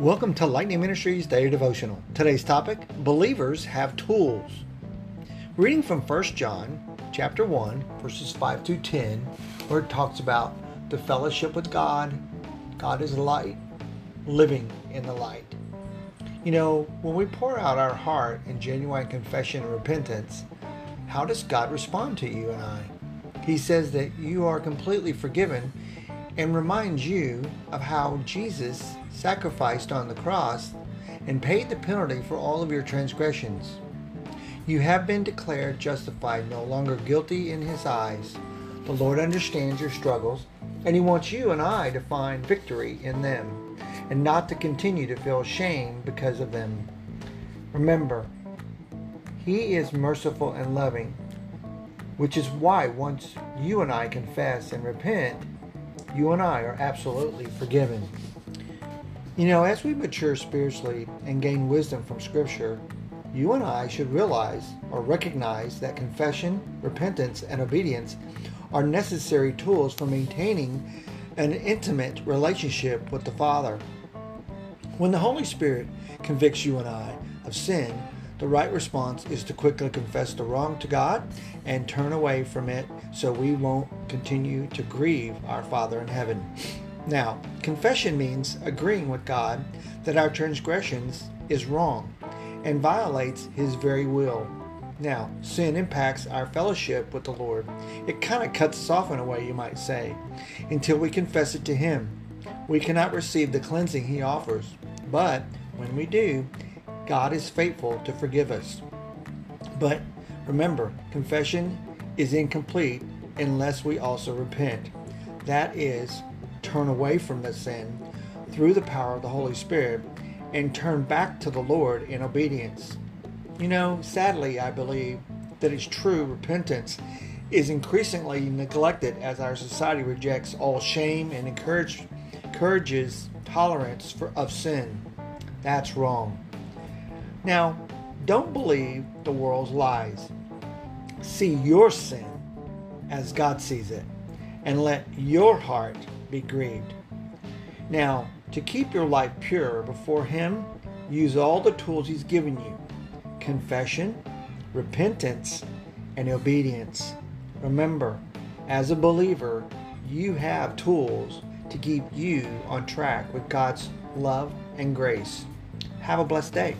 Welcome to Lightning Ministries Daily Devotional. Today's topic Believers have tools. Reading from 1 John chapter 1, verses 5 to 10, where it talks about the fellowship with God. God is light, living in the light. You know, when we pour out our heart in genuine confession and repentance, how does God respond to you and I? He says that you are completely forgiven and reminds you of how Jesus sacrificed on the cross and paid the penalty for all of your transgressions. You have been declared justified, no longer guilty in His eyes. The Lord understands your struggles, and He wants you and I to find victory in them and not to continue to feel shame because of them. Remember, He is merciful and loving, which is why once you and I confess and repent, you and I are absolutely forgiven. You know, as we mature spiritually and gain wisdom from Scripture, you and I should realize or recognize that confession, repentance, and obedience are necessary tools for maintaining an intimate relationship with the Father. When the Holy Spirit convicts you and I of sin, the right response is to quickly confess the wrong to God and turn away from it so we won't continue to grieve our Father in heaven. Now, confession means agreeing with God that our transgressions is wrong and violates his very will. Now, sin impacts our fellowship with the Lord. It kind of cuts us off in a way, you might say, until we confess it to him. We cannot receive the cleansing he offers, but when we do, God is faithful to forgive us. But remember, confession is incomplete unless we also repent. That is, turn away from the sin through the power of the Holy Spirit and turn back to the Lord in obedience. You know, sadly, I believe that it's true repentance is increasingly neglected as our society rejects all shame and encourage, encourages tolerance for, of sin. That's wrong. Now, don't believe the world's lies. See your sin as God sees it, and let your heart be grieved. Now, to keep your life pure before Him, use all the tools He's given you confession, repentance, and obedience. Remember, as a believer, you have tools to keep you on track with God's love and grace. Have a blessed day.